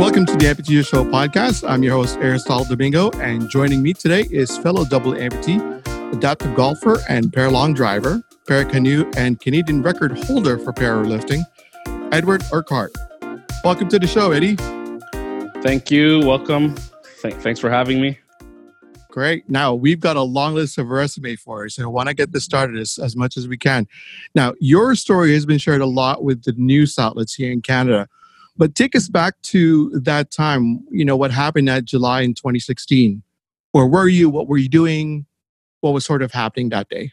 Welcome to the Amputee Show podcast. I'm your host, Aristotle Domingo, and joining me today is fellow double amputee, adaptive golfer, and paralong driver, para canoe, and Canadian record holder for powerlifting, Edward Urquhart. Welcome to the show, Eddie. Thank you. Welcome. Th- thanks for having me. Great. Now we've got a long list of resume for you, so I want to get this started as, as much as we can. Now, your story has been shared a lot with the news outlets here in Canada, but take us back to that time. You know what happened that July in 2016. Where were you? What were you doing? What was sort of happening that day?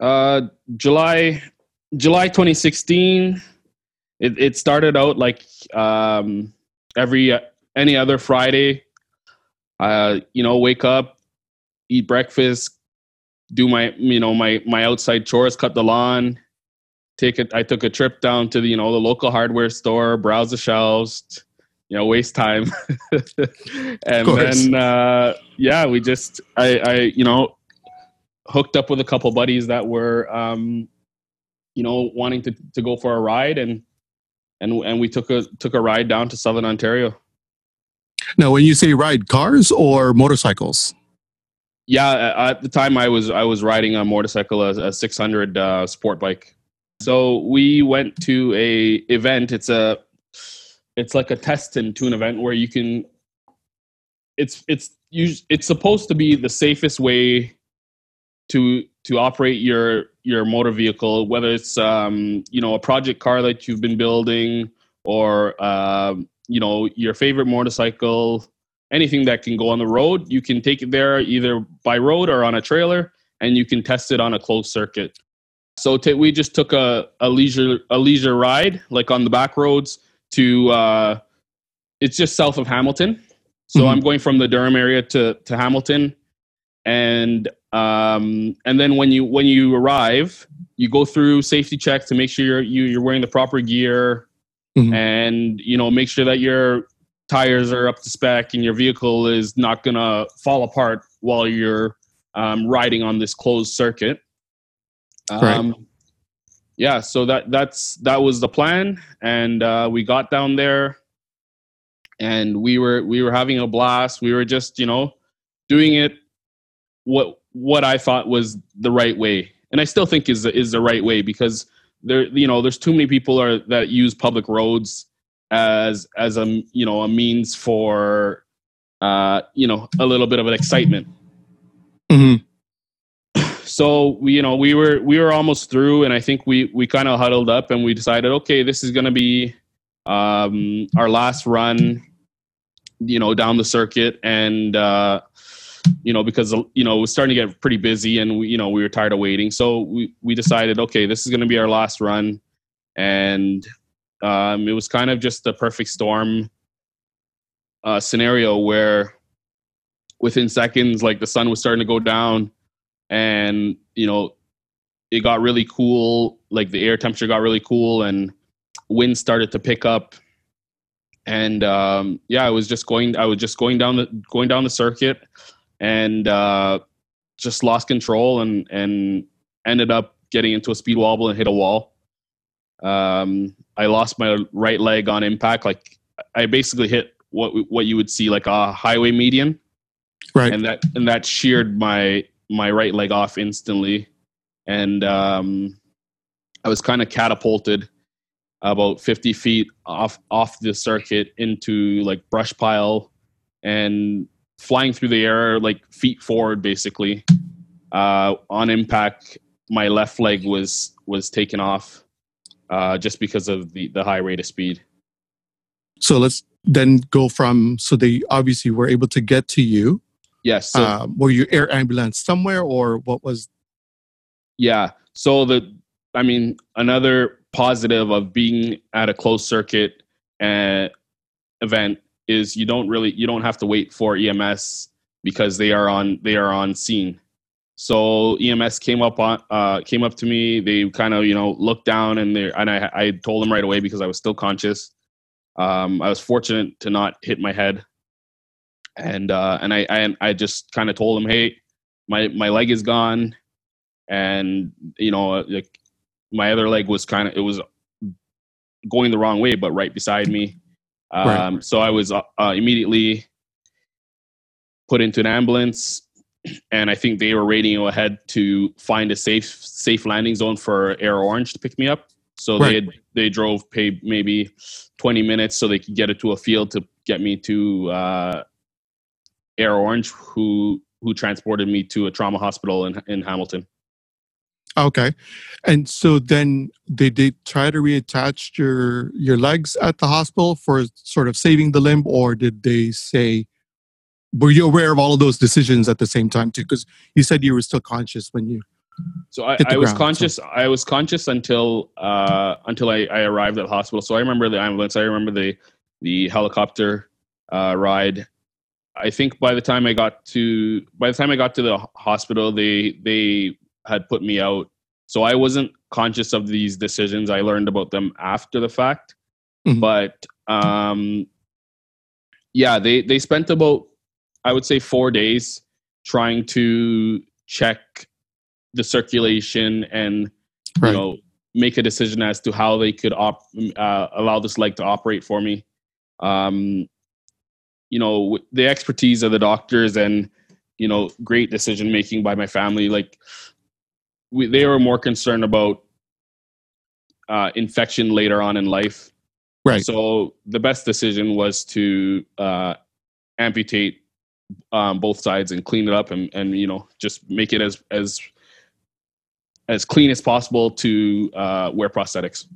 Uh, July, July 2016. It, it started out like um, every uh, any other Friday uh, you know, wake up, eat breakfast, do my, you know, my my outside chores, cut the lawn, take it. I took a trip down to the, you know, the local hardware store, browse the shelves, you know, waste time, and then uh, yeah, we just, I, I, you know, hooked up with a couple buddies that were, um, you know, wanting to to go for a ride, and and and we took a took a ride down to Southern Ontario. Now, when you say ride, cars or motorcycles? Yeah, at the time I was I was riding a motorcycle, a, a 600 uh, sport bike. So we went to a event. It's a it's like a test and tune event where you can. It's it's it's supposed to be the safest way to to operate your your motor vehicle, whether it's um, you know a project car that you've been building or um, you know your favorite motorcycle anything that can go on the road you can take it there either by road or on a trailer and you can test it on a closed circuit so t- we just took a, a leisure a leisure ride like on the back roads to uh, it's just south of hamilton so mm-hmm. i'm going from the durham area to, to hamilton and um, and then when you when you arrive you go through safety checks to make sure you're you, are you are wearing the proper gear mm-hmm. and you know make sure that your tires are up to spec and your vehicle is not going to fall apart while you're um, riding on this closed circuit. Um, right. Yeah, so that that's that was the plan, and uh, we got down there, and we were we were having a blast. We were just you know doing it what what I thought was the right way, and I still think is is the right way because there you know there's too many people are that use public roads as as a you know a means for uh you know a little bit of an excitement mm-hmm. So you know we were we were almost through and i think we we kind of huddled up and we decided okay this is going to be um our last run you know down the circuit. And uh you know, because you know it was starting to get pretty busy, and we, you know we were tired of waiting. So we we decided, okay, this is going to be our last run, and um, it was kind of just the perfect storm uh, scenario where within seconds, like the sun was starting to go down, and you know it got really cool. Like the air temperature got really cool, and wind started to pick up and um, yeah, I was just going. I was just going down the going down the circuit, and uh, just lost control and and ended up getting into a speed wobble and hit a wall. Um, I lost my right leg on impact. Like I basically hit what what you would see like a highway median, right? And that and that sheared my my right leg off instantly, and um, I was kind of catapulted about 50 feet off off the circuit into like brush pile and flying through the air like feet forward basically. Uh, on impact my left leg was was taken off uh, just because of the the high rate of speed. So let's then go from so they obviously were able to get to you yes so, uh, were you air ambulance somewhere or what was yeah so the i mean another positive of being at a closed circuit uh, event is you don't really you don't have to wait for EMS because they are on they are on scene. So EMS came up on uh, came up to me. They kind of you know looked down and they and I I told them right away because I was still conscious. Um, I was fortunate to not hit my head, and uh, and I I, I just kind of told them, hey, my my leg is gone, and you know like my other leg was kind of it was going the wrong way, but right beside me Um, Right. So I was uh, uh, immediately put into an ambulance, and I think they were radio ahead to find a safe safe landing zone for Air Ornge to pick me up. So they had, they drove paid maybe 20 minutes so they could get it to a field to get me to uh, Air Ornge, who who transported me to a trauma hospital in in Hamilton. Okay. And so then they did try to reattach your your legs at the hospital for sort of saving the limb, or did they say were you aware of all of those decisions at the same time too? Because you said you were still conscious when you So I, I was ground, so- conscious. I was conscious until uh, until I, I arrived at the hospital. So I remember the ambulance. I remember the the helicopter uh, ride. I think by the time I got to by the time I got to the hospital, they they had put me out. So I wasn't conscious of these decisions. I learned about them after the fact. Mhm. But um, yeah, they they spent about I would say four days trying to check the circulation and Right. you know make a decision as to how they could op- uh, allow this leg to operate for me um you know the expertise of the doctors and you know great decision making by my family like we, they were more concerned about uh, infection later on in life Right. so the best decision was to uh, amputate um, both sides and clean it up and, and you know just make it as as as clean as possible to uh, wear prosthetics.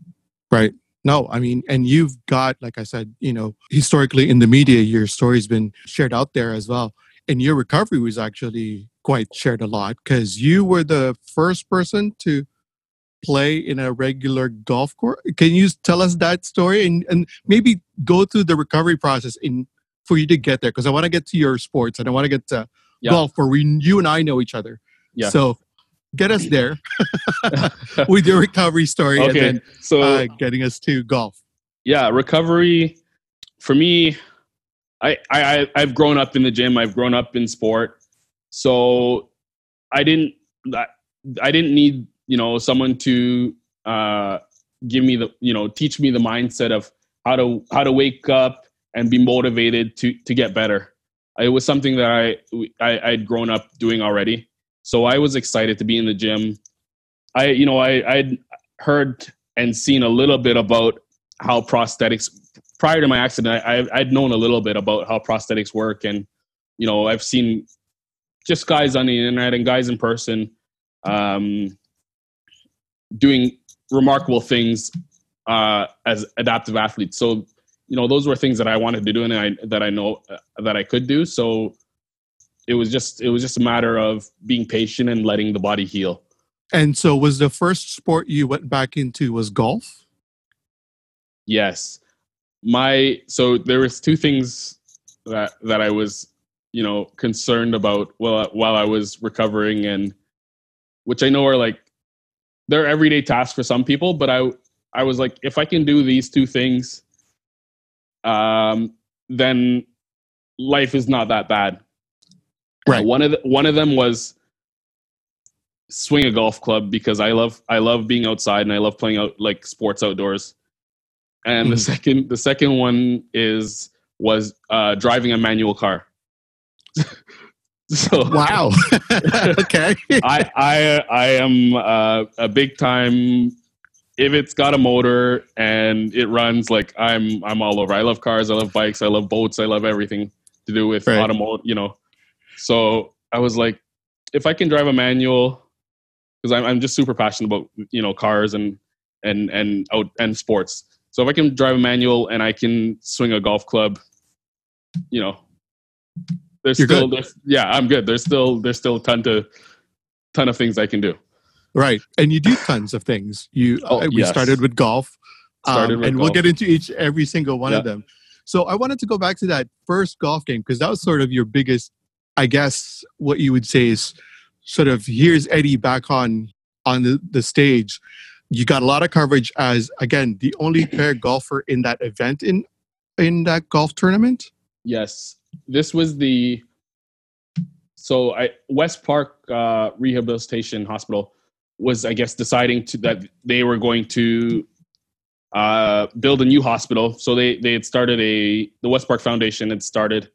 Right. No, I mean, and you've got, like I said, you know, historically in the media, your story's been shared out there as well. And your recovery was actually quite shared a lot because you were the first person to play in a regular golf course. Can you tell us that story and, and maybe go through the recovery process in for you to get there? Because I want to get to your sports and I want to get to Yeah. golf where we you and I know each other. Yeah. So get us there with your recovery story and okay, then so uh, getting us to golf. yeah, recovery for me. I, I I've grown up in the gym. I've grown up in sport, so I didn't I, I didn't need you know someone to uh, give me the you know teach me the mindset of how to how to wake up and be motivated to to get better. It was something that I I I'd grown up doing already, so I was excited to be in the gym. I you know I I'd heard and seen a little bit about how prosthetics prior to my accident I, i'd known a little bit about how prosthetics work. And you know i've seen just guys on the internet and guys in person um, doing remarkable things uh, as adaptive athletes. So you know those were things that i wanted to do and I, that i know uh, that i could do. So it was just it was just a matter of being patient and letting the body heal And so, was the first sport you went back into was golf? Yes. My so there was two things that that I was, you know, concerned about while while I was recovering and which I know are like they're everyday tasks for some people, but I I was like if I can do these two things um then life is not that bad. Uh, Right. one of the, one of them was swing a golf club because I love I love being outside and I love playing out like sports outdoors. And the Mhm. second the second one is was uh, driving a manual car. so Wow. okay. I I I am uh, a big time. If it's got a motor and it runs, like I'm I'm all over. I love cars. I love bikes. I love boats. I love everything to do with Right. automotive. You know, so I was like, if I can drive a manual, because I'm I'm just super passionate about you know cars and and and out and sports. So if I can drive a manual and I can swing a golf club, you know, there's You're still there's, yeah I'm good. There's still there's still a ton to ton of things I can do. Right. And you do tons of things. You Oh, uh, we yes. started with golf. um, Started with and we'll get into each every single one of them. So I wanted to go back to that first golf game because that was sort of your biggest, I guess, what you would say is sort of here's Eddie back on on the, the stage. You got a lot of coverage as again the only para golfer in that event in in that golf tournament. Yes, this was the so I West Park uh, Rehabilitation Hospital was I guess deciding to that they were going to uh, build a new hospital. So they they had started a the West Park Foundation had started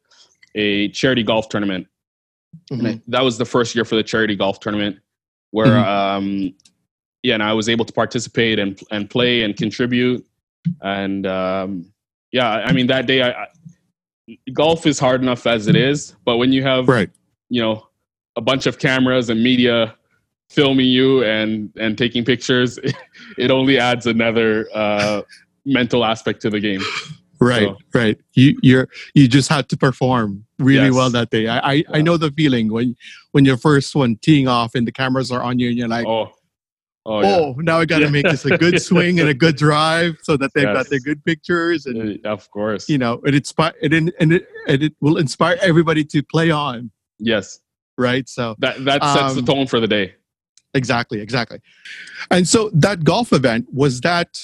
a charity golf tournament. Mhm. And I, that was the first year for the charity golf tournament where Mhm. um yeah, and I was able to participate and and play and contribute and um yeah, I mean that day I, I golf is hard enough as it is, but when you have Right. you know a bunch of cameras and media filming you and and taking pictures it only adds another uh mental aspect to the game Right, So- right. You you're you just had to perform really Yes. well that day. I I, I know the feeling when when you're first one teeing off and the cameras are on you and you're like, oh oh, oh, yeah. now I got to Yeah. make this a good swing and a good drive so that they've got Yes. their good pictures and Uh, of course you know it inspire it and it and it will inspire everybody to play on. yes Right. So that that sets the Um, tone for the day exactly, exactly. And so that golf event was that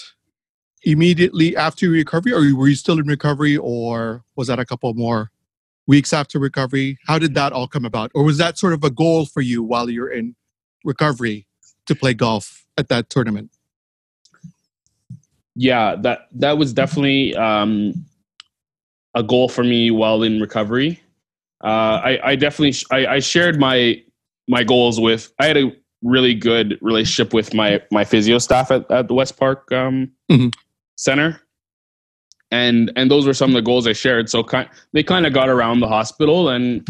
immediately after recovery, or were you still in recovery, or was that a couple more weeks after recovery? How did that all come about, or was that sort of a goal for you while you're in recovery to play golf at that tournament? yeah that that was definitely um a goal for me while in recovery uh i i definitely sh- I, I shared my my goals with i had a really good relationship with my my physio staff at, at the west park um Mhm. Center and and those were some of the goals i shared so kind they kind of got around the hospital and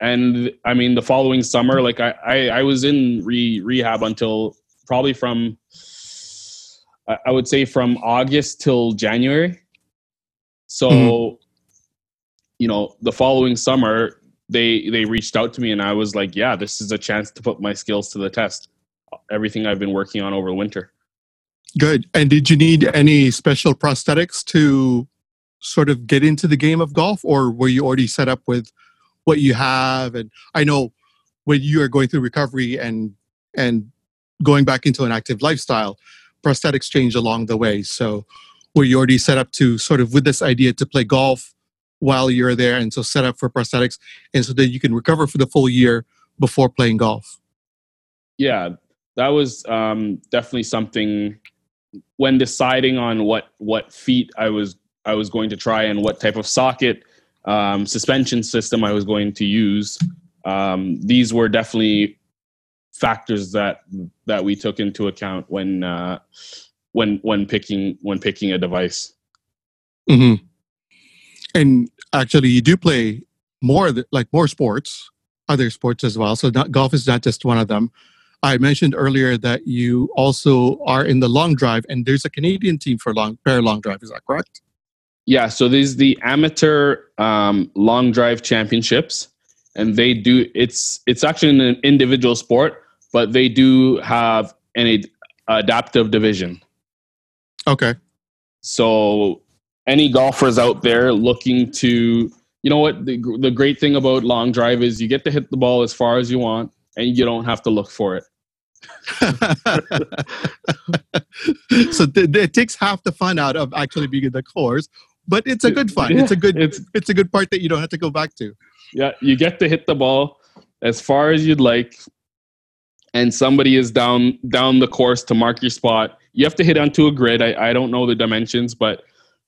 and i mean the following summer like i i, I was in re, rehab until probably from I- would say from August till January. So, Mhm. you know, the following summer, they they reached out to me, and I was like, "Yeah, this is a chance to put my skills to the test. Everything I've been working on over the winter." Good. And did you need any special prosthetics to sort of get into the game of golf, or were you already set up with what you have? And I know when you are going through recovery and and going back into an active lifestyle, prosthetics change along the way. So were you already set up to sort of with this idea to play golf while you're there, and so set up for prosthetics, and so that you can recover for the full year before playing golf? Yeah, that was um, definitely something when deciding on what what feet I was I was going to try and what type of socket um, suspension system I was going to use. Um, these were definitely factors that that we took into account when uh, when when picking when picking a device. hmm And actually, you do play more like more sports, other sports as well. So not, golf is not just one of them. I mentioned earlier that you also are in the long drive, and there's a Canadian team for long para long drive. Is that correct? Yeah, so there's the amateur um, long drive championships, and they do it's it's actually an individual sport, but they do have an ad- adaptive division. Okay. So any golfers out there looking to, you know what, the, the great thing about long drive is you get to hit the ball as far as you want, and you don't have to look for it. so th- th- it takes half the fun out of actually being in the course, but it's a good fun. it's a good It's it's a good part that you don't have to go back to. yeah, you get to hit the ball as far as you'd like, and somebody is down down the course to mark your spot. You have to hit onto a grid. I, I don't know the dimensions, but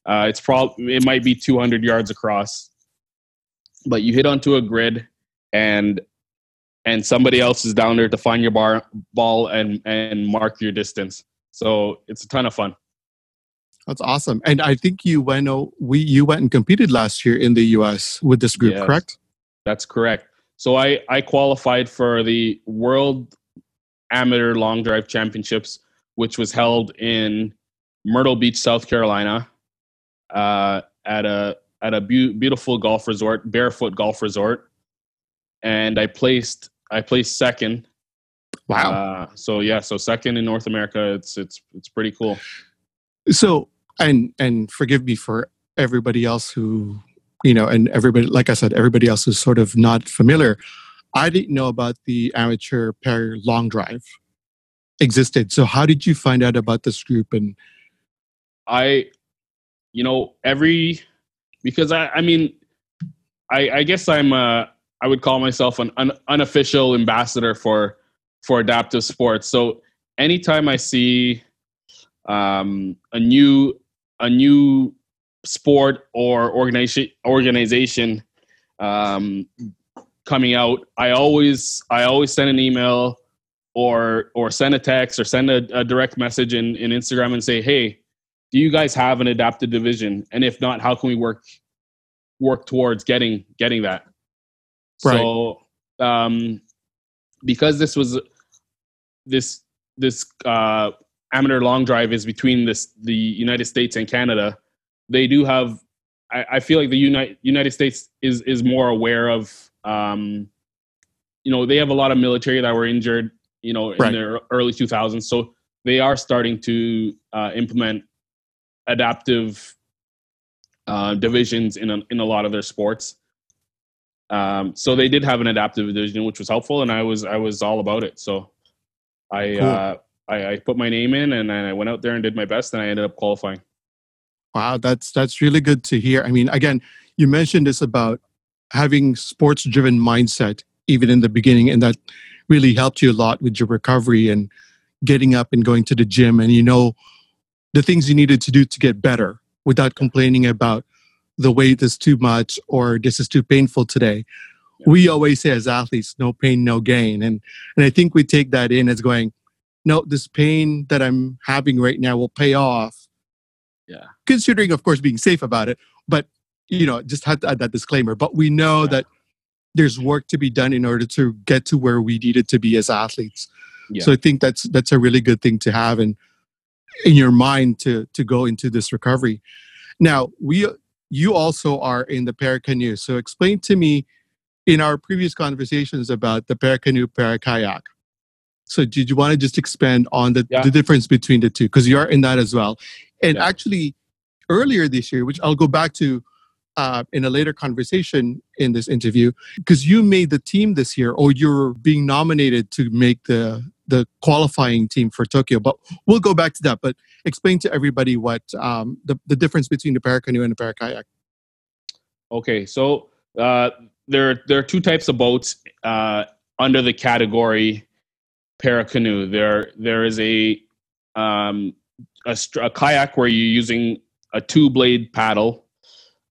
uh, it's probably it might be 200 yards across. But you hit onto a grid, and and somebody else is down there to find your bar ball and and mark your distance. So it's a ton of fun. That's awesome. And I think you went oh, we you went and competed last year in the US with this group, Yes. correct? That's correct. So I, I qualified for the World Amateur Long Drive Championships, which was held in Myrtle Beach, South Carolina, uh, at a at a beau- beautiful golf resort, barefoot golf resort, and I placed I placed second. Wow. Uh, so yeah, so second in North America. It's it's it's pretty cool. so and and forgive me for everybody else who you know and everybody like i said everybody else is sort of not familiar i didn't know about the amateur para long drive existed so how did you find out about this group and I, you know, every because I, I mean, I, I guess I'm uh, I would call myself an un, unofficial ambassador for for adaptive sports. So anytime I see um, a new a new sport or organization organization um, coming out, I always I always send an email or or send a text or send a, a direct message in, in Instagram and say, hey, do you guys have an adapted division? And if not, how can we work work towards getting getting that? Right. So um, because this was this this uh, amateur long drive is between this the United States and Canada, they do have. I, I feel like the United United States is is more aware of. Um, you know, they have a lot of military that were injured. You know, in Right. the early 2000s, so they are starting to uh, implement adaptive uh, divisions in a, in a lot of their sports. Um, so they did have an adaptive division, which was helpful, and I was I was all about it. So I Cool. uh, I, I put my name in, and I went out there and did my best, and I ended up qualifying. Wow, that's that's really good to hear. I mean, again, you mentioned this about having sports driven mindset even in the beginning and that really helped you a lot with your recovery and getting up and going to the gym and you know the things you needed to do to get better without complaining about the weight is too much or this is too painful today. We always say as athletes, no pain, no gain. And and I think we take that in as going, no, this pain that I'm having right now will pay off Yeah. considering of course being safe about it but you know just had to add that disclaimer but we know Yeah. that there's work to be done in order to get to where we needed to be as athletes Yeah. so i think that's that's a really good thing to have and in your mind to to go into this recovery now we you also are in the paracanoe so explain to me in our previous conversations about the paracanoe parakayak so did you want to just expand on the, Yeah. the difference between the two because you are in that as well and Yeah. actually earlier this year which i'll go back to uh, in a later conversation in this interview because you made the team this year or you're being nominated to make the the qualifying team for tokyo but we'll go back to that but explain to everybody what um, the, the difference between the paracanoe and the parakayak Okay, so uh, there there are two types of boats uh, under the category paracanoe. There there is a um, a, a kayak where you're using a two blade paddle,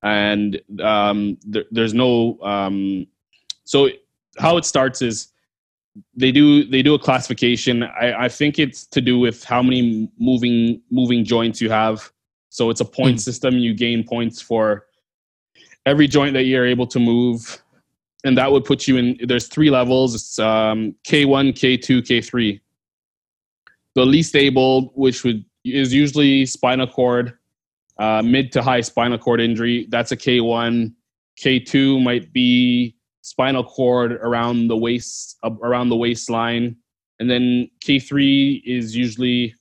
and um, there, there's no um, so how it starts is they do they do a classification. I, I think it's to do with how many moving moving joints you have. So it's a point Mm. system. You gain points for every joint that you're able to move and that would put you in there's three levels it's um, k1 k2 k3 the least able which would is usually spinal cord uh, mid to high spinal cord injury. That's a k1 k2 might be spinal cord around the waist uh, around the waistline. And then k3 is usually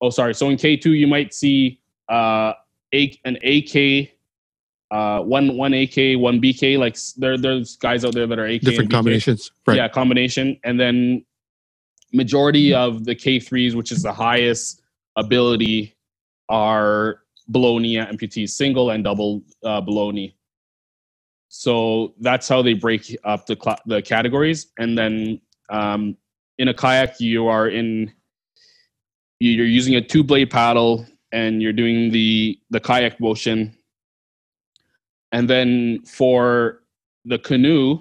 oh sorry. So in k2 you might see uh, a, an ak uh, one one AK, one BK. Like there, there's guys out there that are AK different combinations. Right. Yeah, combination, and then majority of the K3s, which is the highest ability, are knee amputees, single and double uh, knee. So that's how they break up the cla the categories, and then um, in a kayak, you are in you're using a two blade paddle and you're doing the the kayak motion and then for the canoe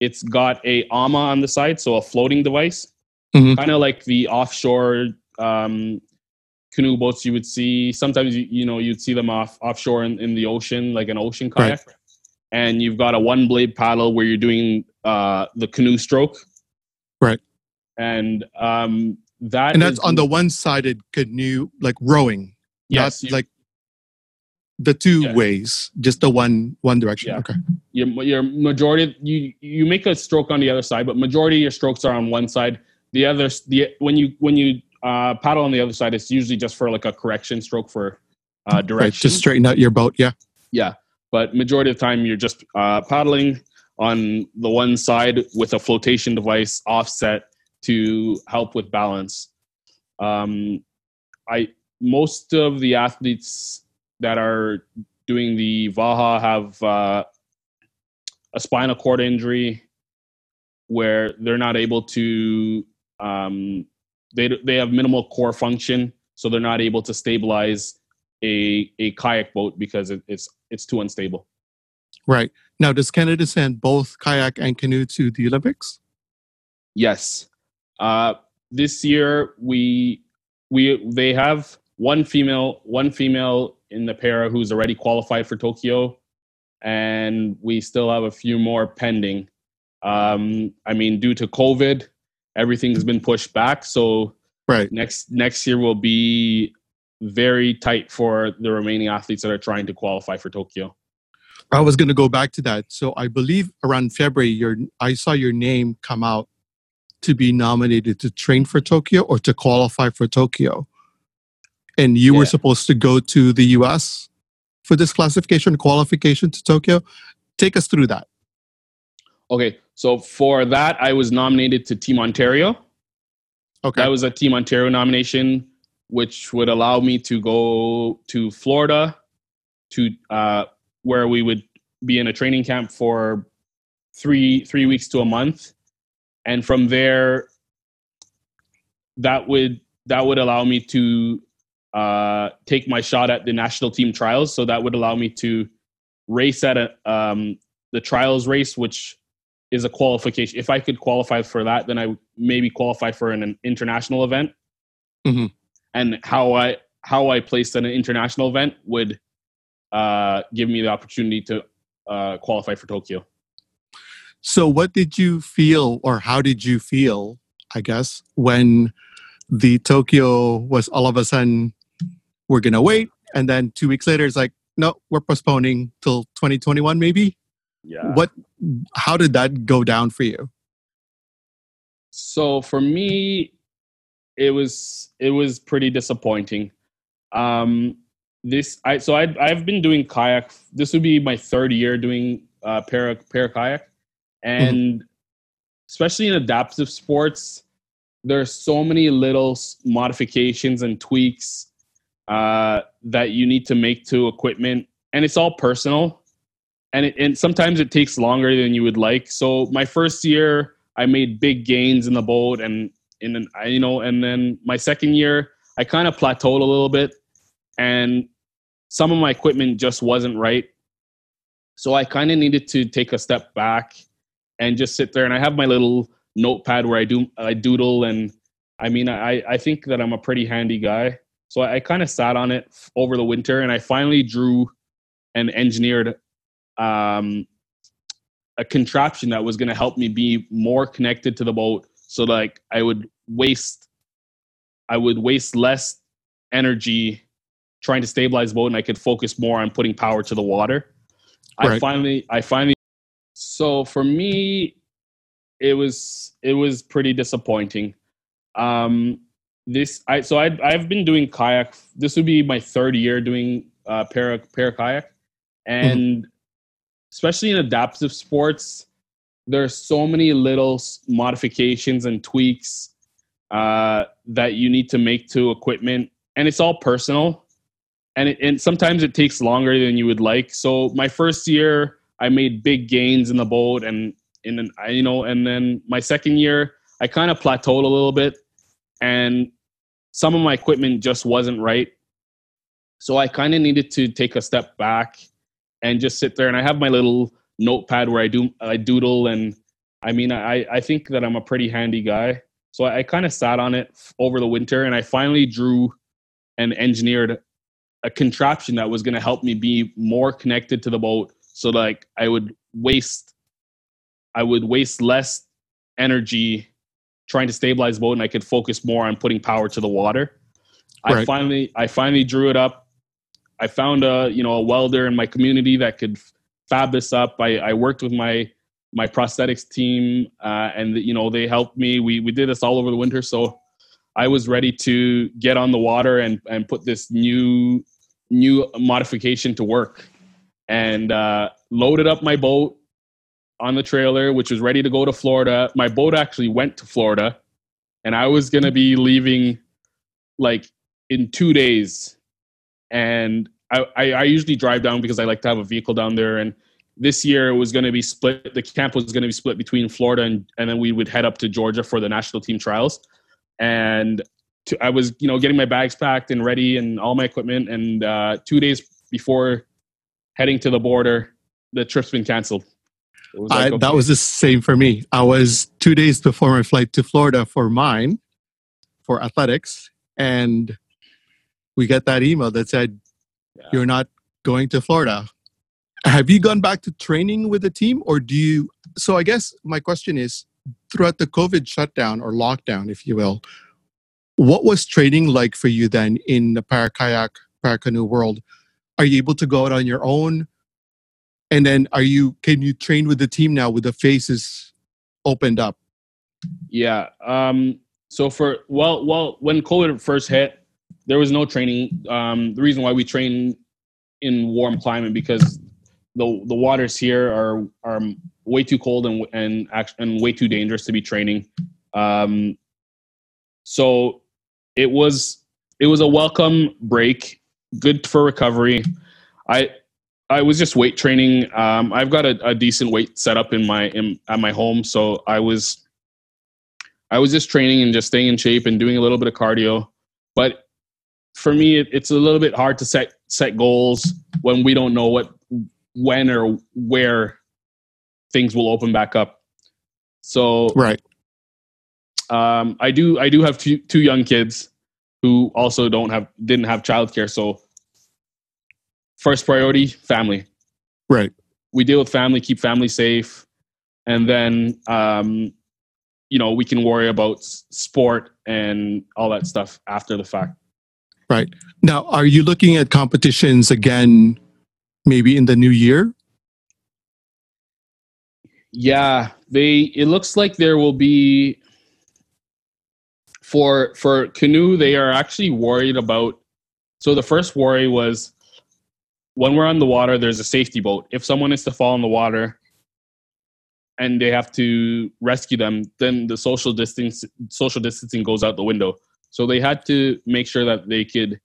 it's got a ama on the side so a floating device Mhm. kind of like the offshore um, canoe boats you would see sometimes you, you know you'd see them off offshore in, in the ocean like an ocean Right. kayak and you've got a one blade paddle where you're doing uh, the canoe stroke Right. and um, that and that's is- on the one-sided canoe like rowing yes you- like the two Yeah. ways just the one one direction Yeah. okay your your majority you you make a stroke on the other side, but majority of your strokes are on one side. The other the when you when you uh, paddle on the other side, it's usually just for like a correction stroke for uh, right direction. just straighten out your boat yeah yeah, but majority of the time you're just uh, paddling on the one side with a flotation device offset to help with balance. Um, I most of the athletes that are doing the Va'a have uh, a spinal cord injury where they're not able to um, they they have minimal core function, so they're not able to stabilize a a kayak boat because it, it's it's too unstable. Right. Now, does Canada send both kayak and canoe to the Olympics? Yes. Uh, this year we we they have one female one female in the para who's already qualified for Tokyo, and we still have a few more pending. Um, I mean, due to COVID, everything's been pushed back. So Right. next next year will be very tight for the remaining athletes that are trying to qualify for Tokyo. I was going to go back to that. So I believe around February, your I saw your name come out to be nominated to train for Tokyo or to qualify for Tokyo, and you were supposed to go to the U.S. for this classification qualification to Tokyo. Take us through that. Okay, so for that, I was nominated to Team Ontario. Okay. That was a Team Ontario nomination, which would allow me to go to Florida, to uh, where we would be in a training camp for three three weeks to a month, and from there, that would that would allow me to uh, take my shot at the national team trials. So that would allow me to race at a um, the trials race, which is a qualification. If I could qualify for that, then I maybe qualify for an, an international event. Mhm. And how I how I placed in an international event would uh, give me the opportunity to uh, qualify for Tokyo. So, what did you feel, or how did you feel, I guess, when the Tokyo was all of a sudden, we're going to wait. And then two weeks later, it's like, no, we're postponing till 2021, maybe? Yeah. What, how did that go down for you? so for me it was it was pretty disappointing. Um this i so i i've been doing kayak this would be my third year doing uh para para kayak. And especially in adaptive sports there's so many little modifications and tweaks uh that you need to make to equipment. And it's all personal and it, and sometimes it takes longer than you would like so my first year I made big gains in the boat and in an, you know, and then my second year I kind of plateaued a little bit and some of my equipment just wasn't right. So I kind of needed to take a step back and just sit there and I have my little notepad where I do I doodle and I mean I I think that I'm a pretty handy guy. So I, I kind of sat on it over the winter and I finally drew and engineered um a contraption that was going to help me be more connected to the boat. So like i would waste i would waste less energy trying to stabilize the boat and i could focus more on putting power to the water. I finally i finally so for me it was it was pretty disappointing. Um this i so i i've been doing kayak this would be my third year doing uh para para kayak. And especially in adaptive sports there are so many little modifications and tweaks uh, that you need to make to equipment and it's all personal. And it, and sometimes it takes longer than you would like. So my first year i made big gains in the boat and in an, you know and then my second year i kind of plateaued a little bit and some of my equipment just wasn't right. So i kind of needed to take a step back and just sit there and I have my little notepad where I do I doodle and I mean I I think that I'm a pretty handy guy. So I, I kind of sat on it over the winter and I finally drew and engineered a contraption that was going to help me be more connected to the boat so like I would waste I would waste less energy trying to stabilize the boat and I could focus more on putting power to the water. I finally I finally drew it up I found a you know a welder in my community that could fab this up. I, I worked with my my prosthetics team, uh, and you know they helped me. We we did this all over the winter, so I was ready to get on the water and and put this new new modification to work, and uh, loaded up my boat on the trailer, which was ready to go to Florida. My boat actually went to Florida, and I was gonna be leaving like in two days and I, I, I usually drive down because I like to have a vehicle down there. And this year it was going to be split. The camp was going to be split between Florida and, and then we would head up to Georgia for the national team trials. And to, I was you know getting my bags packed and ready and all my equipment, and uh, two days before heading to the border, the trip's been canceled. Was like, I, okay. That was the same for me. I was two days before my flight to Florida for mine, for athletics, and we get that email that said, yeah. "You're not going to Florida." Have you gone back to training with the team, or do you? So I guess my question is, throughout the COVID shutdown or lockdown, if you will, what was training like for you then in the para kayak, para canoe world? Are you able to go out on your own? And then are you can you train with the team now with the faces opened up? Yeah. Um so for well well when COVID first hit, there was no training. Um the reason why we train in warm climate because the the waters here are are way too cold and and and way too dangerous to be training. Um, so it was it was a welcome break, good for recovery. I I was just weight training. Um, I've got a, a, decent weight set up in my in, at my home, so I was I was just training and just staying in shape and doing a little bit of cardio. But for me, it, it's a little bit hard to set set goals when we don't know what when or where things will open back up. So right. Um, I do I do have two two young kids who also don't have didn't have childcare. So first priority family. Right. We deal with family, keep family safe, and then um, you know we can worry about sport and all that stuff after the fact. Right. Now, are you looking at competitions again maybe in the new year? Yeah, they it looks like there will be for for canoe they are actually worried about so the first worry was when we're on the water there's a safety boat. If someone is to fall in the water and they have to rescue them, then the social distance social distancing goes out the window. So they had to make sure that they could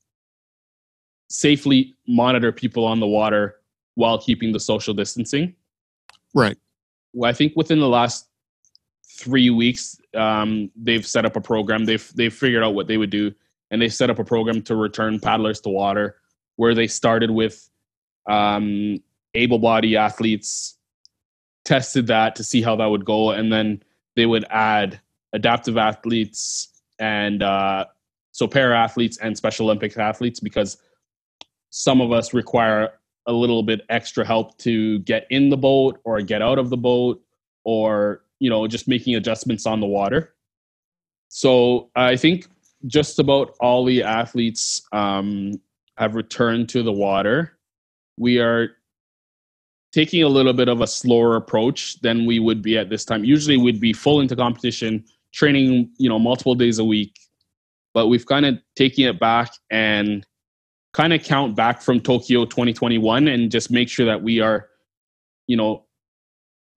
safely monitor people on the water while keeping the social distancing. Right. Well, I think within the last three weeks, um, they've set up a program. They've they've figured out what they would do, and they set up a program to return paddlers to water, where they started with um, able-bodied athletes, tested that to see how that would go, and then they would add adaptive athletes and uh, so para athletes and Special Olympics athletes because some of us require a little bit extra help to get in the boat or get out of the boat or you know just making adjustments on the water. So i think just about all the athletes um, have returned to the water. We are taking a little bit of a slower approach than we would be at this time. Usually we'd be full into competition training you know multiple days a week but we've kind of taken it back and kind of count back from Tokyo 2021 and just make sure that we are, you know,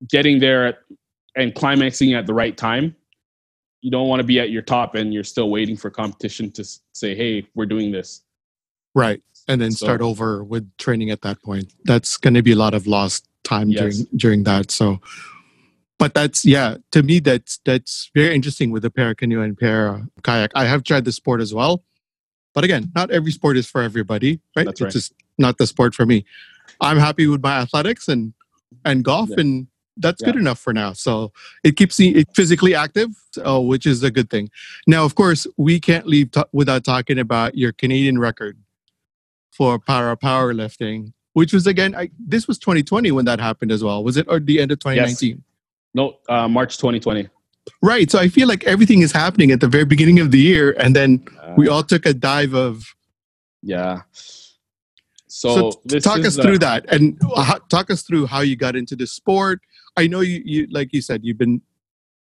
getting there and climaxing at the right time. You don't want to be at your top and you're still waiting for competition to say, "Hey, we're doing this." Right, and then so, start over with training at that point. That's going to be a lot of lost time yes. during during that. So, but that's yeah, to me that's that's very interesting with the para canoe and para kayak. I have tried the sport as well but again, not every sport is for everybody, right? That's right. It's just not the sport for me. I'm happy with my athletics and and golf, yeah. and that's yeah. good enough for now. So it keeps me physically active, uh, which is a good thing. Now, of course, we can't leave t- without talking about your Canadian record for para powerlifting, which was again, I, this was 2020 when that happened as well. Was it or the end of 2019? Yes. No, uh, March 2020. Right. So I feel like everything is happening at the very beginning of the year, and then uh, we all took a dive of. Yeah. So, so talk us the, through that, and how, talk us through how you got into the sport. I know you, you like you said, you've been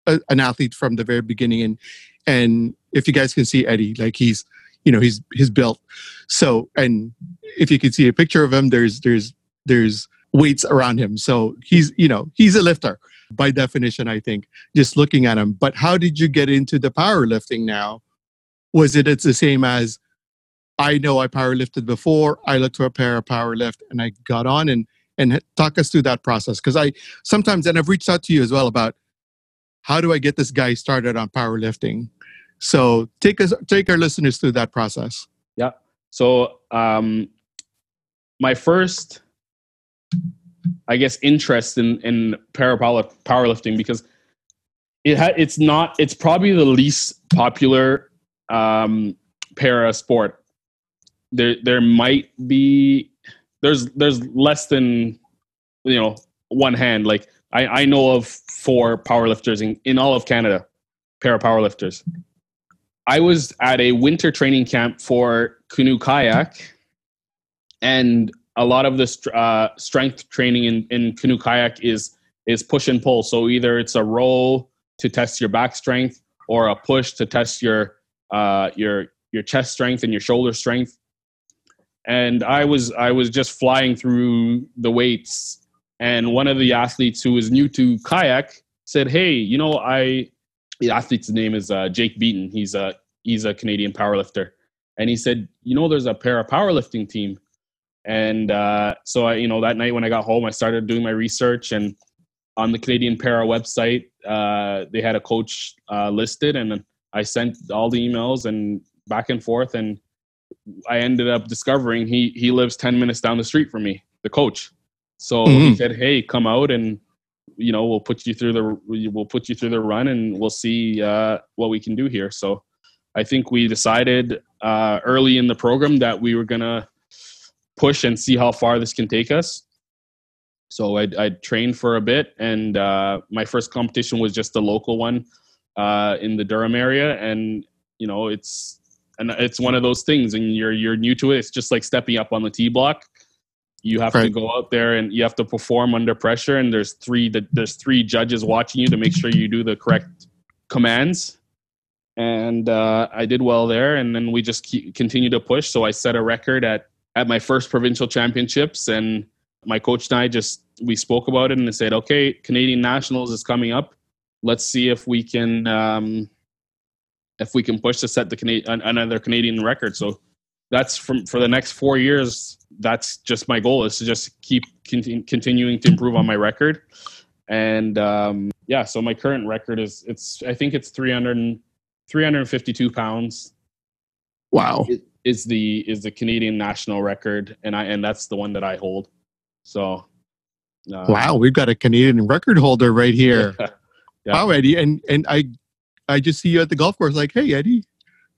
a, an athlete from the very beginning, and and if you guys can see Eddie, like he's, you know, he's he's built. So, and if you can see a picture of him, there's there's there's weights around him. So he's you know he's a lifter by definition, I think, just looking at him. But how did you get into the powerlifting now? Was it it's the same as I know I powerlifted before, I looked for a pair of power lift and I got on and and talk us through that process. Because I sometimes and I've reached out to you as well about how do I get this guy started on powerlifting? So take us, take our listeners through that process. Yeah. So um, my first, I guess, interest in in para powerlifting because it ha- it's not it's probably the least popular um, para sport. There there might be there's there's less than you know one hand like I, I know of four powerlifters in, in all of Canada, para powerlifters. I was at a winter training camp for canoe kayak, and a lot of this uh, strength training in, in canoe kayak is is push and pull. So either it's a roll to test your back strength, or a push to test your uh, your your chest strength and your shoulder strength. And I was I was just flying through the weights and one of the athletes who was new to kayak said, "Hey, you know, I the athlete's name is uh, Jake Beaton. He's a he's a Canadian powerlifter." And he said, "You know, there's a para powerlifting team." And uh, so I, you know, that night when I got home, I started doing my research and on the Canadian Para website, uh, they had a coach uh, listed, and I sent all the emails and back and forth, and I ended up discovering he he lives ten minutes down the street from me, the coach. So mm-hmm. he said, "Hey, come out and you know we'll put you through the we'll put you through the run and we'll see uh, what we can do here." So I think we decided uh, early in the program that we were gonna push and see how far this can take us. So I, I trained for a bit, and uh, my first competition was just a local one uh, in the Durham area, and you know it's and it's one of those things, and you're you're new to it. It's just like stepping up on the T block you have right. to go out there and you have to perform under pressure and there's three there's three judges watching you to make sure you do the correct commands and uh, i did well there and then we just keep, continue to push so i set a record at at my first provincial championships and my coach and i just we spoke about it and said okay canadian nationals is coming up let's see if we can um, if we can push to set the Canadian another canadian record so that's from for the next four years. That's just my goal is to just keep continu- continuing to improve on my record. And um, yeah, so my current record is it's I think it's 300, 352 pounds. Wow. Is the is the Canadian national record, and I and that's the one that I hold. So, uh, wow, we've got a Canadian record holder right here. Yeah. Wow, Eddie, and and I I just see you at the golf course, like, hey, Eddie,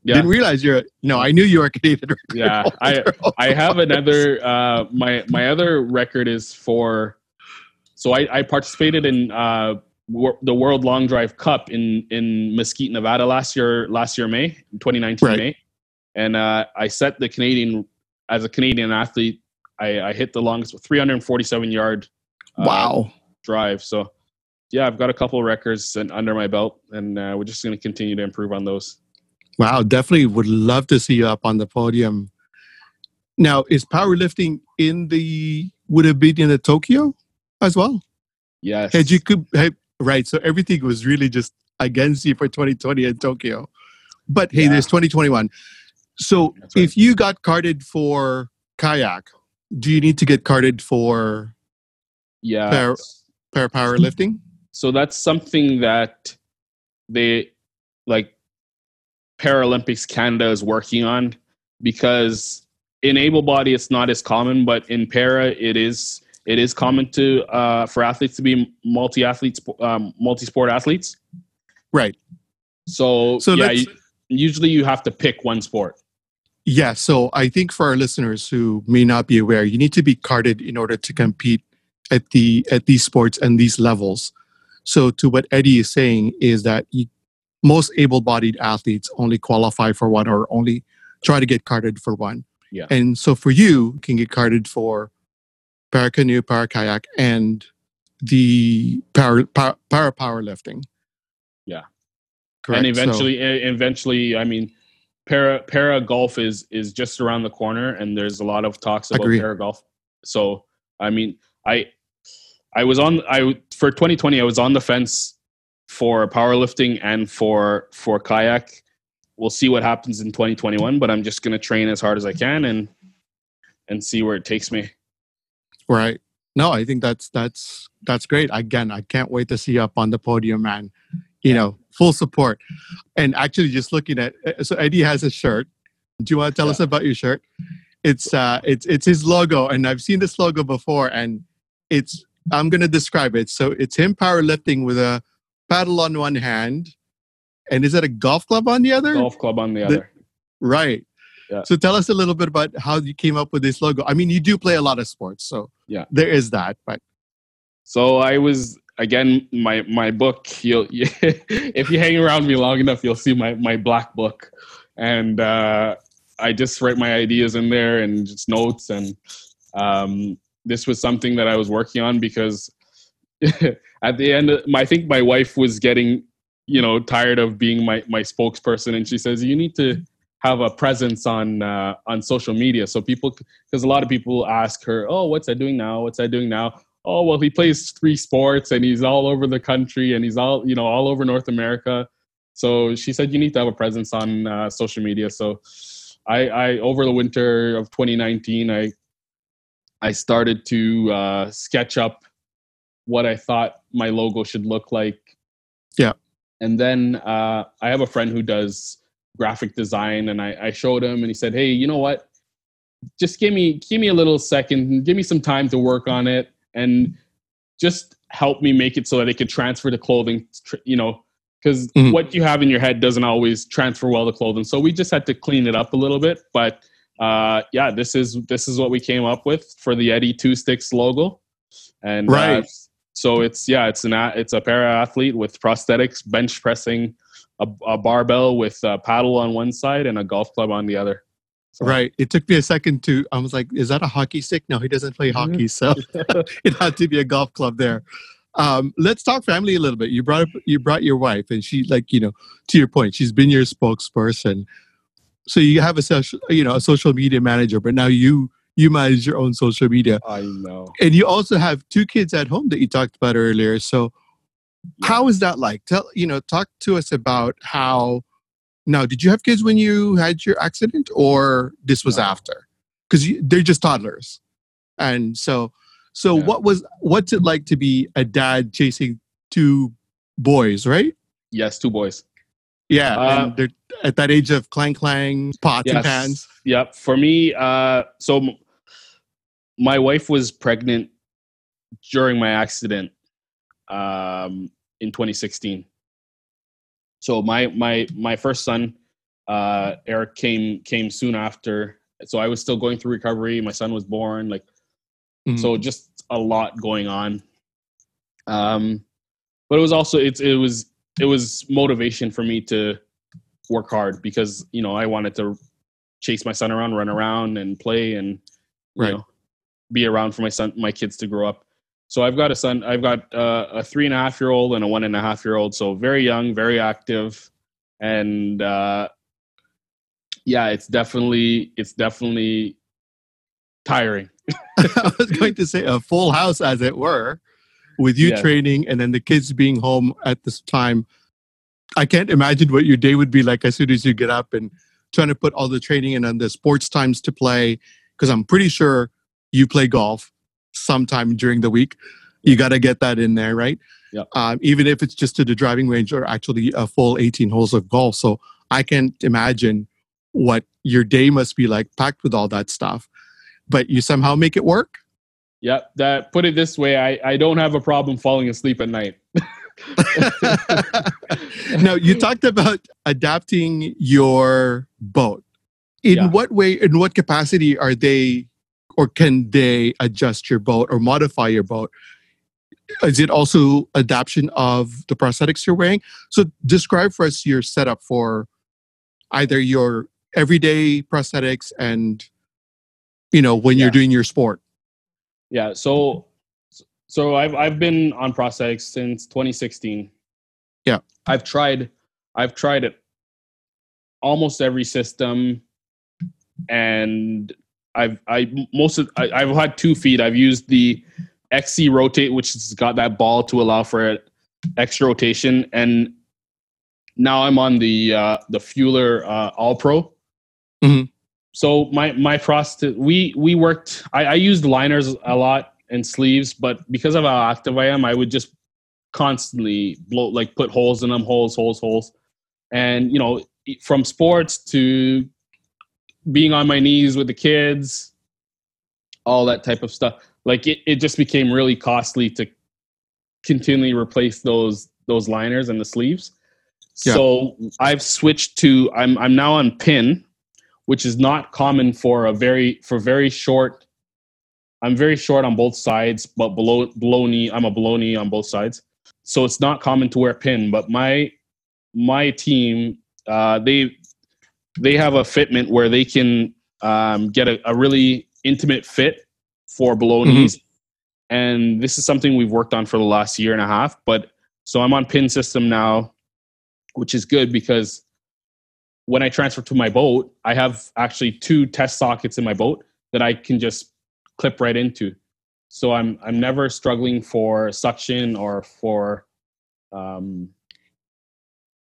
yeah. Didn't realize you're. No, I knew you were a Canadian record. Yeah, I I have another. Uh, my my other record is for. So I, I participated in uh, the World Long Drive Cup in in Mesquite, Nevada last year. Last year May, 2019 right. May, and uh, I set the Canadian as a Canadian athlete. I, I hit the longest 347 yard. Uh, wow. Drive. So yeah, I've got a couple records and under my belt, and uh, we're just going to continue to improve on those. Wow, definitely would love to see you up on the podium. Now, is powerlifting in the would have been in the Tokyo as well? Yes. Had you could have, right, so everything was really just against you for 2020 in Tokyo. But hey, yeah. there's 2021. So right. if you got carded for kayak, do you need to get carded for yeah para, para powerlifting? So that's something that they like Paralympics Canada is working on because in able body it's not as common, but in para it is it is common to uh, for athletes to be multi athletes, um, multi sport athletes. Right. So, so yeah, you, usually you have to pick one sport. Yeah. So I think for our listeners who may not be aware, you need to be carded in order to compete at the at these sports and these levels. So to what Eddie is saying is that you most able-bodied athletes only qualify for one or only try to get carded for one. Yeah. And so for you, can get carded for para canoe, para kayak, and the para para, para powerlifting. Yeah. Correct. And eventually, so, eventually, I mean, para para golf is is just around the corner, and there's a lot of talks about agree. para golf. So, I mean, I I was on I for 2020 I was on the fence for powerlifting and for for kayak. We'll see what happens in 2021, but I'm just going to train as hard as I can and and see where it takes me. Right. No, I think that's that's that's great. Again, I can't wait to see you up on the podium, man. You know, full support. And actually, just looking at so Eddie has a shirt. Do you want to tell Yeah. us about your shirt? It's uh, it's it's his logo, and I've seen this logo before, and it's I'm gonna describe it. So it's him powerlifting with a paddle on one hand, and is that a golf club on the other? Golf club on the The- other. Right. Yeah. So tell us a little bit about how you came up with this logo. I mean, you do play a lot of sports, so Yeah. there is that. But So I was again my my book. You'll if you hang around me long enough, you'll see my my black book, and uh, I just write my ideas in there and just notes. And um, this was something that I was working on because at the end, I think my wife was getting you know tired of being my my spokesperson, and she says you need to have a presence on uh, on social media so people because a lot of people ask her oh what's i doing now what's i doing now oh well he plays three sports and he's all over the country and he's all you know all over north america. So she said you need to have a presence on uh, social media. So i i over the winter of 2019 i i started to uh, sketch up what i thought my logo should look like. Yeah. and then uh, i have a friend who does graphic design and I, I showed him and he said hey you know what? Just give me give me a little second give me some time to work on it and just help me make it so that it could transfer to clothing you know because Mhm. what you have in your head doesn't always transfer well to clothing so we just had to clean it up a little bit but uh yeah this is this is what we came up with for the eddie two sticks logo and uh, Right. so it's yeah it's an a- it's a para athlete with prosthetics bench pressing a, a barbell with a paddle on one side and a golf club on the other So- right, it took me a second to. I was like, "Is that a hockey stick?" No, he doesn't play hockey, so it had to be a golf club there. Um, let's talk family a little bit. You brought up, you brought your wife, and she, like you know, to your point, she's been your spokesperson. So you have a social, you know, a social media manager, but now you you manage your own social media, i know and you also have two kids at home that you talked about earlier. So how is that like? Tell you know, talk to us about how. Now, did you have kids when you had your accident, or this was No. after? Because they're just toddlers, and so so Yeah. what was what's it like to be a dad chasing two boys, right? yes two boys Yeah, Uh, and they're at that age of clang clang pots and pans. Yep. For me, uh, so m- my wife was pregnant during my accident um, in 2016. So my my my first son, uh, Eric, came came soon after. So I was still going through recovery. My son was born. Like Mhm. so, just a lot going on. Um, but it was also it's it was it was motivation for me to work hard because you know I wanted to chase my son around, run around, and play, and you Right. know be around for my son, my kids to grow up. So I've got a son. I've got uh, a three and a half year old and a one and a half year old. So very young, very active, and uh, yeah, it's definitely it's definitely tiring. I was going to say a full house, as it were, with you Yes. training and then the kids being home at this time. I can't imagine what your day would be like as soon as you get up and trying to put all the training in and the sports times to play. Because I'm pretty sure you play golf sometime during the week. You got to get that in there, right? Yep. Um, even if it's just to the driving range or actually a full 18 holes of golf. So I can't imagine what your day must be like, packed with all that stuff. But you somehow make it work. Yep. That put it this way, I I don't have a problem falling asleep at night. now you talked about adapting your boat in Yeah. what way in what capacity are they or can they adjust your boat or modify your boat is it also adaptation of the prosthetics you're wearing so describe for us your setup for either your everyday prosthetics and you know when you're doing your sport Yeah. So, so I've I've been on prosthetics since 2016. Yeah. I've tried, I've tried it, almost every system, and I've I most of I, I've had two feet. I've used the XC rotate, which has got that ball to allow for extra rotation, and now I'm on the uh, the Fillauer uh, All Pro. Mhm. So my my prosthetic, we we worked. I, I used liners a lot and sleeves, but because of how active I am, I would just constantly blow like put holes in them, holes, holes, holes, and you know from sports to being on my knees with the kids, all that type of stuff. Like it, it just became really costly to continually replace those those liners and the sleeves. Yeah. So I've switched to I'm I'm now on pin, which is not common for a very for very short. I'm very short on both sides, but below below knee, I'm a below knee on both sides. So it's not common to wear pin. But my my team, uh, they they have a fitment where they can um, get a, a really intimate fit for below Mhm. knees, and this is something we've worked on for the last year and a half. But so I'm on pin system now, which is good because when I transfer to my boat, I have actually two test sockets in my boat that I can just clip right into. So I'm I'm never struggling for suction or for um,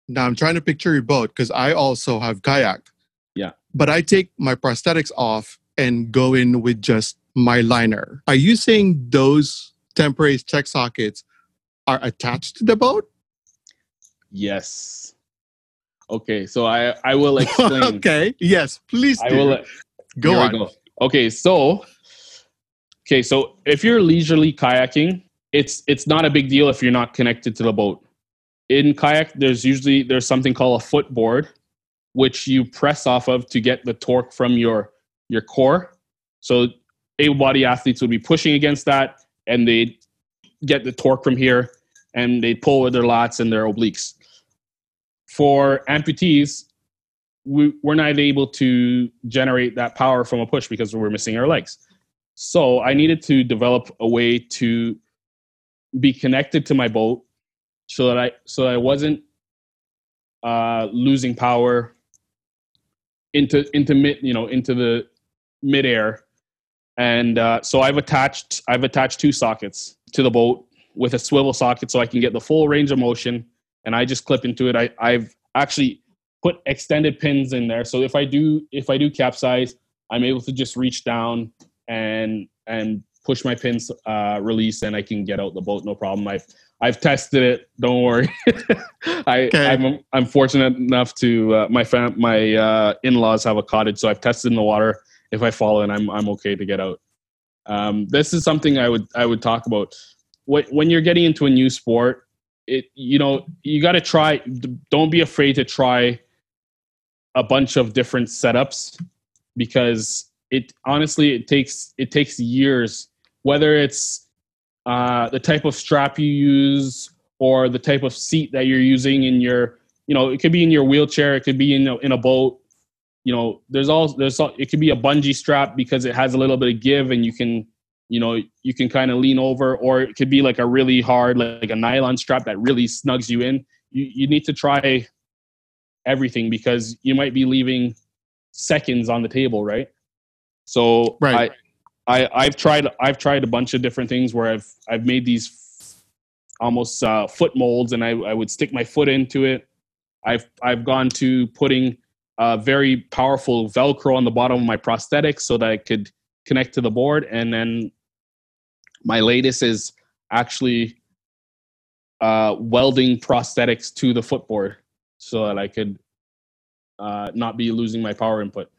Now I'm trying to picture your boat because I also have kayak. Yeah. But I take my prosthetics off and go in with just my liner. Are you saying those temporary check sockets are attached to the boat? yes. Okay, so I I will explain. okay. Yes, please I will go on. go. Okay, so okay, so if you're leisurely kayaking, it's it's not a big deal if you're not connected to the boat. In kayak, there's usually there's something called a footboard, which you press off of to get the torque from your your core. So able body athletes would be pushing against that, and they get the torque from here, and they pull with their lats and their obliques. For amputees, we, we're not able to generate that power from a push because we're missing our legs. So I needed to develop a way to be connected to my boat so that I so that I wasn't uh, losing power into into mid you know into the midair. And uh, so I've attached I've attached two sockets to the boat with a swivel socket so I can get the full range of motion. And I just clip into it. I, I've actually put extended pins in there so if i do if i do capsize i'm able to just reach down and and push my pins uh release and i can get out the boat no problem i've i've tested it. Don't worry. I Okay. i'm i'm fortunate enough to uh, my fam my uh in-laws have a cottage so i've tested in the water. If i fall in i'm i'm okay to get out. Um this is something i would i would talk about. When, when you're getting into a new sport it you know you got to try don't be afraid to try a bunch of different setups because it honestly it takes it takes years. Whether it's uh, the type of strap you use or the type of seat that you're using in your you know it could be in your wheelchair it could be in a, in a boat. You know there's all there's all, it could be a bungee strap because it has a little bit of give and you can you know you can kind of lean over or it could be like a really hard like, a nylon strap that really snugs you in. You, you need to try everything because you might be leaving seconds on the table right? So Right. I, I i've tried i've tried a bunch of different things where i've i've made these almost uh, foot molds and I, I would stick my foot into it i've i've gone to putting uh, very powerful velcro on the bottom of my prosthetics so that i could connect to the board and then my latest is actually uh, welding prosthetics to the footboard so that I could uh, not be losing my power input.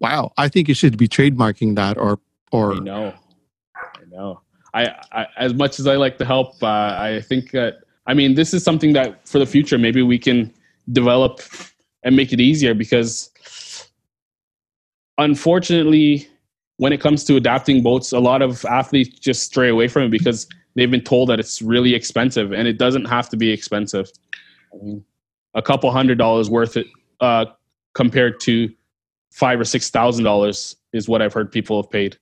Wow. I think you should be trademarking that or or I know, I know. I, I as much as I like to help, uh, I think that I mean this is something that for the future maybe we can develop and make it easier because unfortunately when it comes to adapting boats a lot of athletes just stray away from it because they've been told that it's really expensive and it doesn't have to be expensive I mean, a couple hundred dollars worth it uh, compared to five or six thousand dollars is what i've heard people have paid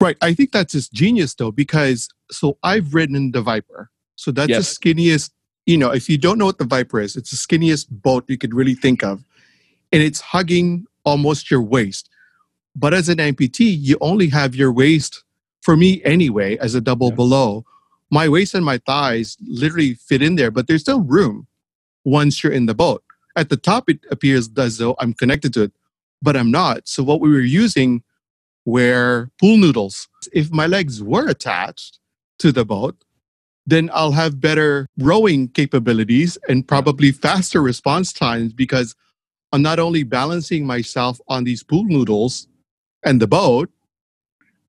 Right. I think that's just genius though, because so I've ridden the Viper. So that's Yes. the skinniest, you know, if you don't know what the Viper is, it's the skinniest boat you could really think of. And it's hugging almost your waist. But as an amputee, you only have your waist, for me anyway, as a double Yeah. below. My waist and my thighs literally fit in there, but there's still room once you're in the boat. At the top, it appears as though I'm connected to it, but I'm not. So what we were using were pool noodles. If my legs were attached to the boat, then I'll have better rowing capabilities and probably faster response times because I'm not only balancing myself on these pool noodles and the boat,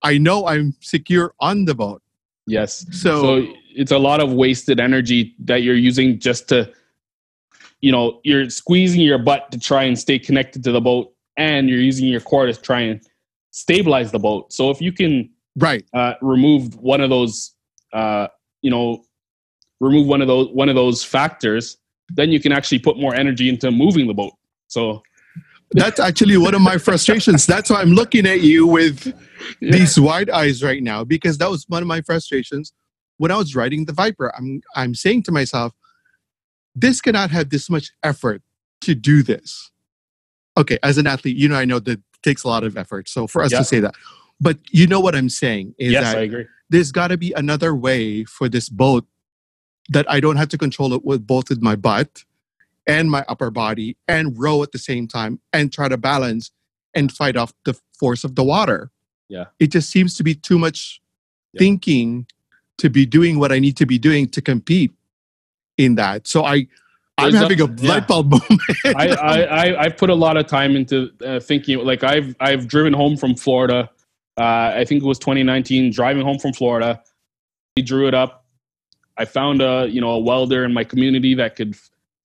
I know I'm secure on the boat. Yes. So, so it's a lot of wasted energy that you're using just to you know you're squeezing your butt to try and stay connected to the boat and you're using your core to try and stabilize the boat. So if you can right. uh, remove one of those uh, you know remove one of those one of those factors then you can actually put more energy into moving the boat. So that's actually one of my frustrations. That's why i'm looking at you with yeah. these wide eyes right now because that was one of my frustrations when I was writing the Viper, I'm I'm saying to myself, this cannot have this much effort to do this. Okay, as an athlete, you know I know that takes a lot of effort. So for us to say that. But you know what I'm saying is yes, that I agree. there's gotta be another way for this boat that I don't have to control it with both with my butt and my upper body and row at the same time and try to balance and fight off the force of the water. Yeah. It just seems to be too much yeah. thinking to be doing what I need to be doing to compete in that. So I, I'm having a, a light bulb moment. I, I, I, I put a lot of time into uh, thinking. Like I've, I've driven home from Florida. Uh, I think it was 2019. Driving home from Florida, we drew it up. I found a, you know, a welder in my community that could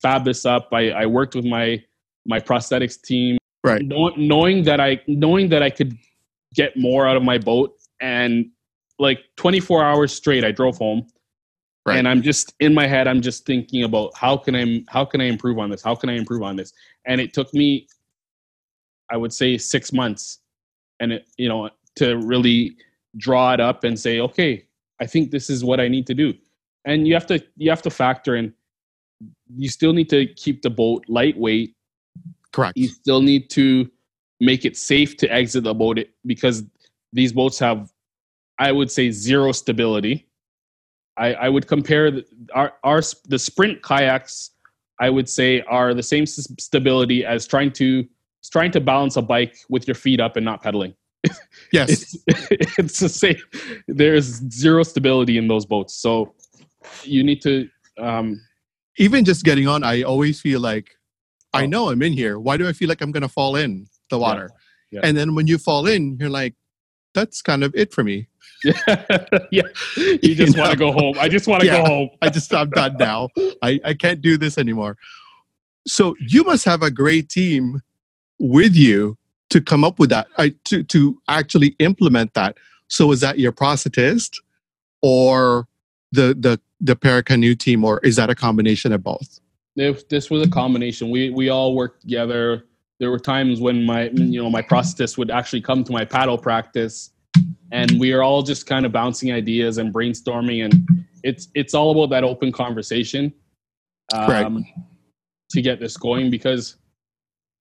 fab this up. I, I worked with my, my prosthetics team. Right. Know, knowing that I, knowing that I could get more out of my boat and like 24 hours straight i drove home right. and i'm just in my head i'm just thinking about how can i how can i improve on this? How can i improve on this? And it took me i would say six months and it you know to really draw it up and say okay i think this is what i need to do. And you have to you have to factor in you still need to keep the boat lightweight. Correct. You still need to make it safe to exit the boat because these boats have I would say zero stability. I, I would compare the, our, our the sprint kayaks. I would say are the same stability as trying to trying to balance a bike with your feet up and not pedaling. Yes, it's, it's the same. There's zero stability in those boats, so you need to. Um, Even just getting on, I always feel like I oh. know I'm in here. Why do I feel like I'm going to fall in the water? Yeah. Yeah. And then when you fall in, you're like, that's kind of it for me. yeah, you just want to go home. I just want to yeah, go home. I just I'm done now. I I can't do this anymore. So you must have a great team with you to come up with that. I, to to actually implement that. So is that your prosthetist or the the the paracanoe team, or is that a combination of both? If this was a combination, we we all worked together. There were times when my you know my prosthetist would actually come to my paddle practice and we are all just kind of bouncing ideas and brainstorming and it's it's all about that open conversation um, right. to get this going because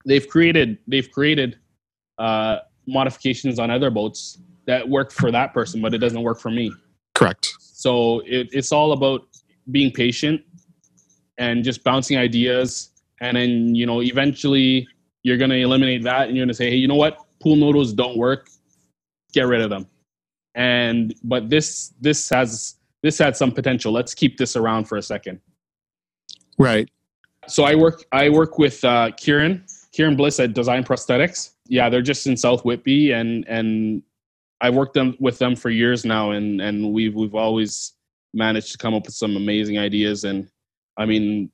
they've created they've created uh, modifications on other boats that work for that person but it doesn't work for me. Correct. So it, it's all about being patient and just bouncing ideas and then you know eventually you're going to eliminate that and you're going to say hey you know what? Pool noodles don't work. Get rid of them and but this this has this had some potential. Let's keep this around for a second. Right. So i work i work with uh, kieran kieran bliss at design prosthetics. Yeah they're just in south whitby and and i've worked them with them for years now and and we've we've always managed to come up with some amazing ideas. And i mean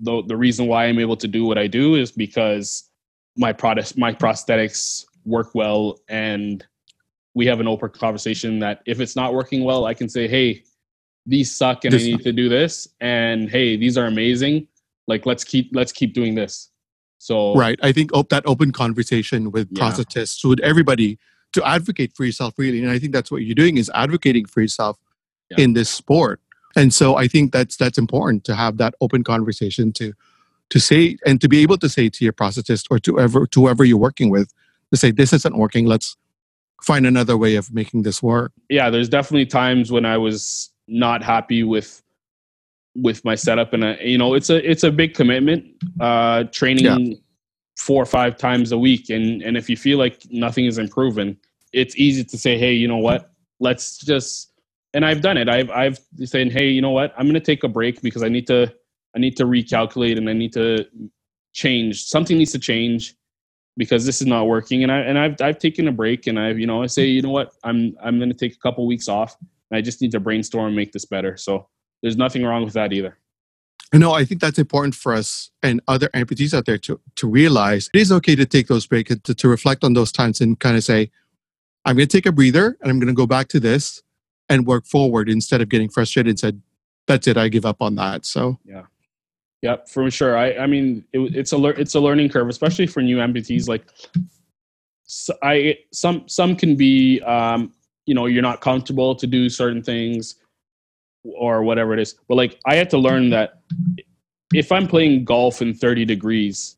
the the reason why i'm able to do what i do is because my product my prosthetics work well and we have an open conversation that if it's not working well, I can say, hey, these suck and this I need to do this. And hey, these are amazing. Like let's keep let's keep doing this. So right, I think op- that open conversation with yeah. prosthetists, with everybody, to advocate for yourself really, and I think that's what you're doing is advocating for yourself yeah. in this sport. And so I think that's that's important to have that open conversation to to say and to be able to say to your prosthetist or to ever to whoever you're working with to say this isn't working. Let's find another way of making this work. Yeah, there's definitely times when I was not happy with with my setup and uh, you know it's a it's a big commitment uh training yeah. four or five times a week and and if you feel like nothing is improving it's easy to say hey you know what let's just and I've done it. I've I've saying, hey, you know what? I'm going to take a break because I need to I need to recalculate and I need to change. Something needs to change because this is not working. And I and I've I've taken a break and I've you know I say you know what I'm I'm going to take a couple weeks off. And I just need to brainstorm and make this better. So there's nothing wrong with that either. No, I think that's important for us and other amputees out there to to realize it is okay to take those breaks to, to reflect on those times and kind of say, I'm going to take a breather and I'm going to go back to this and work forward instead of getting frustrated and said, "That's it, I give up on that." So yeah, yeah, for sure. I I mean, it, it's a le- it's a learning curve, especially for new amputees. Like, so I some some can be, um, you know, you're not comfortable to do certain things or whatever it is. But like, I had to learn that if I'm playing golf in 30 degrees,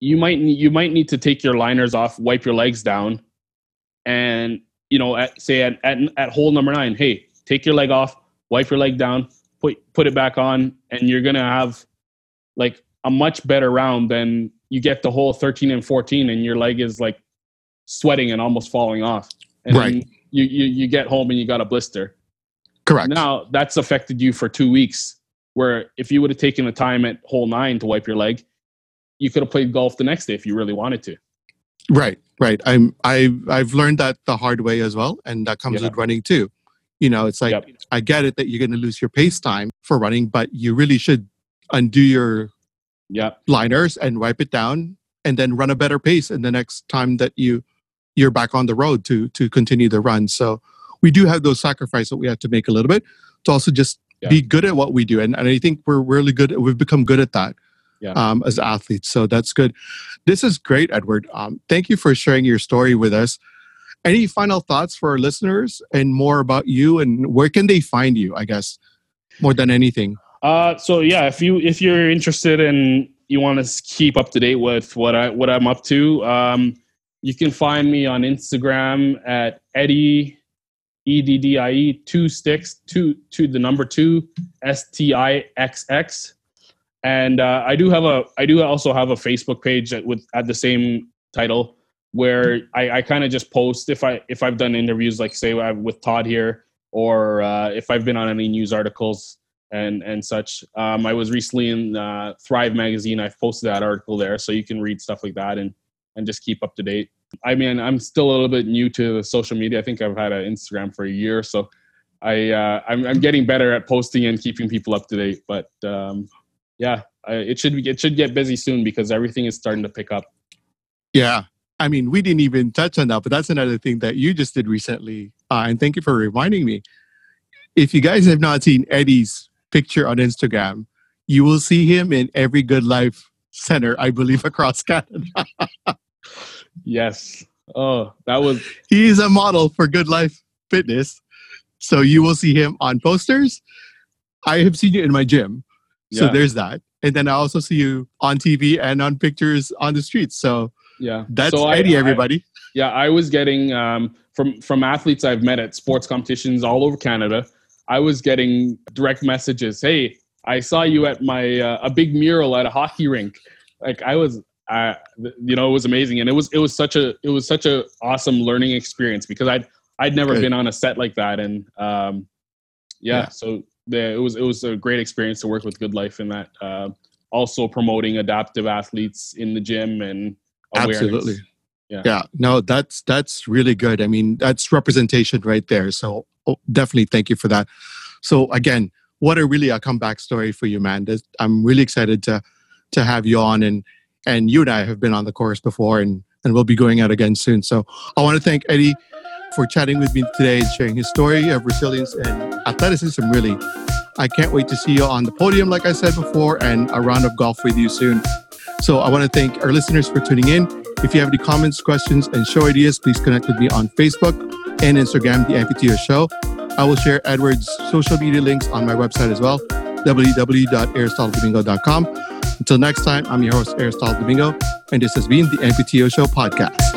you might you might need to take your liners off, wipe your legs down, and you know, at, say at, at at hole number nine, hey, take your leg off, wipe your leg down, put put it back on, and you're gonna have like a much better round than you get the whole 13 and 14 and your leg is like sweating and almost falling off. And right. you, you you get home and you got a blister. Correct. Now that's affected you for two weeks. Where if you would have taken the time at hole nine to wipe your leg, you could have played golf the next day if you really wanted to. Right, right. I'm I I've learned that the hard way as well, and that comes yeah. with running too. You know, it's like yep. I get it that you're going to lose your pace time for running, but you really should undo your yep. liners and wipe it down, and then run a better pace. And the next time that you you're back on the road to to continue the run. So we do have those sacrifices that we have to make a little bit to also just yeah. be good at what we do, and and I think we're really good. We've become good at that yeah. um, as athletes. So that's good. This is great, Edward. Um, thank you for sharing your story with us. Any final thoughts for our listeners and more about you and where can they find you? I guess more than anything. Uh, so yeah, if you if you're interested and you want to keep up to date with what I what I'm up to, um, you can find me on Instagram at Eddie E D D I E two sticks two to the number two S T I X X. And uh, I do have a I do also have a Facebook page with at the same title where I, I kind of just post if I if I've done interviews like say with Todd here or uh, if I've been on any news articles and and such. Um, I was recently in uh, Thrive magazine. I've posted that article there, so you can read stuff like that and and just keep up to date. I mean, I'm still a little bit new to social media. I think I've had an Instagram for a year, so I uh, I'm, I'm getting better at posting and keeping people up to date. But um, yeah, it should be, it should get busy soon because everything is starting to pick up. Yeah, I mean, we didn't even touch on that, but that's another thing that you just did recently. Uh, and thank you for reminding me. If you guys have not seen Eddie's picture on Instagram, you will see him in every Good Life center, I believe, across Canada. yes. Oh, that was. He's a model for Good Life Fitness. So you will see him on posters. I have seen you in my gym. So yeah. there's that. And then I also see you on TV and on pictures on the streets. So yeah, that's so Eddie, I, everybody. I, yeah, I was getting um, from from athletes I've met at sports competitions all over Canada. I was getting direct messages. Hey, I saw you at my uh, a big mural at a hockey rink. Like I was, uh, you know, it was amazing, and it was it was such a it was such a awesome learning experience because I'd I'd never Good. been on a set like that, and um, yeah, yeah. so the, it was it was a great experience to work with Good Life in that. Uh, also promoting adaptive athletes in the gym and awareness. absolutely. Yeah. yeah, no, that's that's really good. I mean, that's representation right there. So Oh, definitely thank you for that. So again, what a really a comeback story for you, man. I'm really excited to to have you on and and you and I have been on the course before and and we'll be going out again soon. So I want to thank Eddie for chatting with me today and sharing his story of resilience and athleticism, really. I can't wait to see you on the podium, like I said before, and a round of golf with you soon. So I want to thank our listeners for tuning in. If you have any comments, questions, and show ideas, please connect with me on Facebook and Instagram, The Amputee Show. I will share Edward's social media links on my website as well, www.aristotle Until next time, I'm your host, Aristotle Domingo, and this has been the Amputee Show podcast.